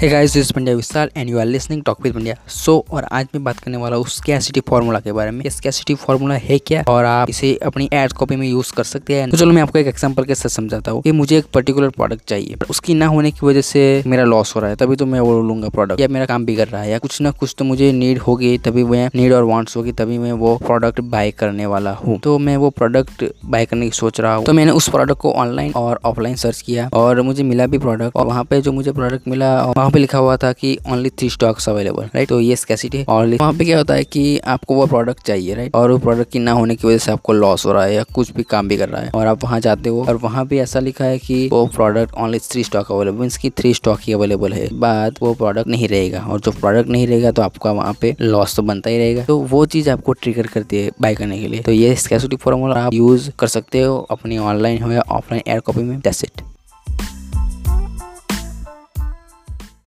Hey guys this Pandya Vishal and you are listening talk with Pandya so और आज मैं बात करने वाला हूँ स्कैसिटी फार्मूला के बारे में। स्कैसिटी फार्मूला है क्या? और आप इसे अपनी एड कॉपी में यूज़ कर सकते हैं। तो चलो मैं आपको एक एग्जांपल के साथ समझाता हूँ कि मुझे एक पर्टिकुलर प्रोडक्ट चाहिए। उसकी ना होने की वजह से मेरा लॉस हो रहा है, तभी तो मैं वो लूँगा प्रोडक्ट या मेरा काम बिगड़ रहा है, या कुछ ना कुछ तो मुझे नीड होगी, तभी मैं नीड और वॉन्ट्स होगी, तभी मैं वो प्रोडक्ट बाय करने वाला हूँ। तो मैं वो प्रोडक्ट बाय करने की सोच रहा हूँ। तो मैंने उस प्रोडक्ट को ऑनलाइन और ऑफलाइन सर्च किया और मुझे मिला भी प्रोडक्ट और वहाँ पे जो मुझे प्रोडक्ट मिला वहाँ पे लिखा हुआ था कि only three stocks available right तो ये स्कैसिटी और वहाँ पे क्या होता है कि आपको वो प्रोडक्ट चाहिए राइट और वो प्रोडक्ट की ना होने की वजह से आपको लॉस हो रहा है या कुछ भी काम भी कर रहा है। और आप वहाँ जाते हो और वहाँ भी ऐसा लिखा है कि वो product only three stock available mean की थ्री स्टॉक ही अवेलेबल है। बाद वो प्रोडक्ट नहीं रहेगा। और जो प्रोडक्ट नहीं रहेगा तो आपका वहाँ पे लॉस तो बनता ही रहेगा। तो वो चीज़ आपको ट्रिगर करती है बाय करने के लिए। तो ये स्कैसिटी फॉर्मूला आप यूज़ कर सकते हो अपनी ऑनलाइन हो या ऑफलाइन एयर कॉपी में। इट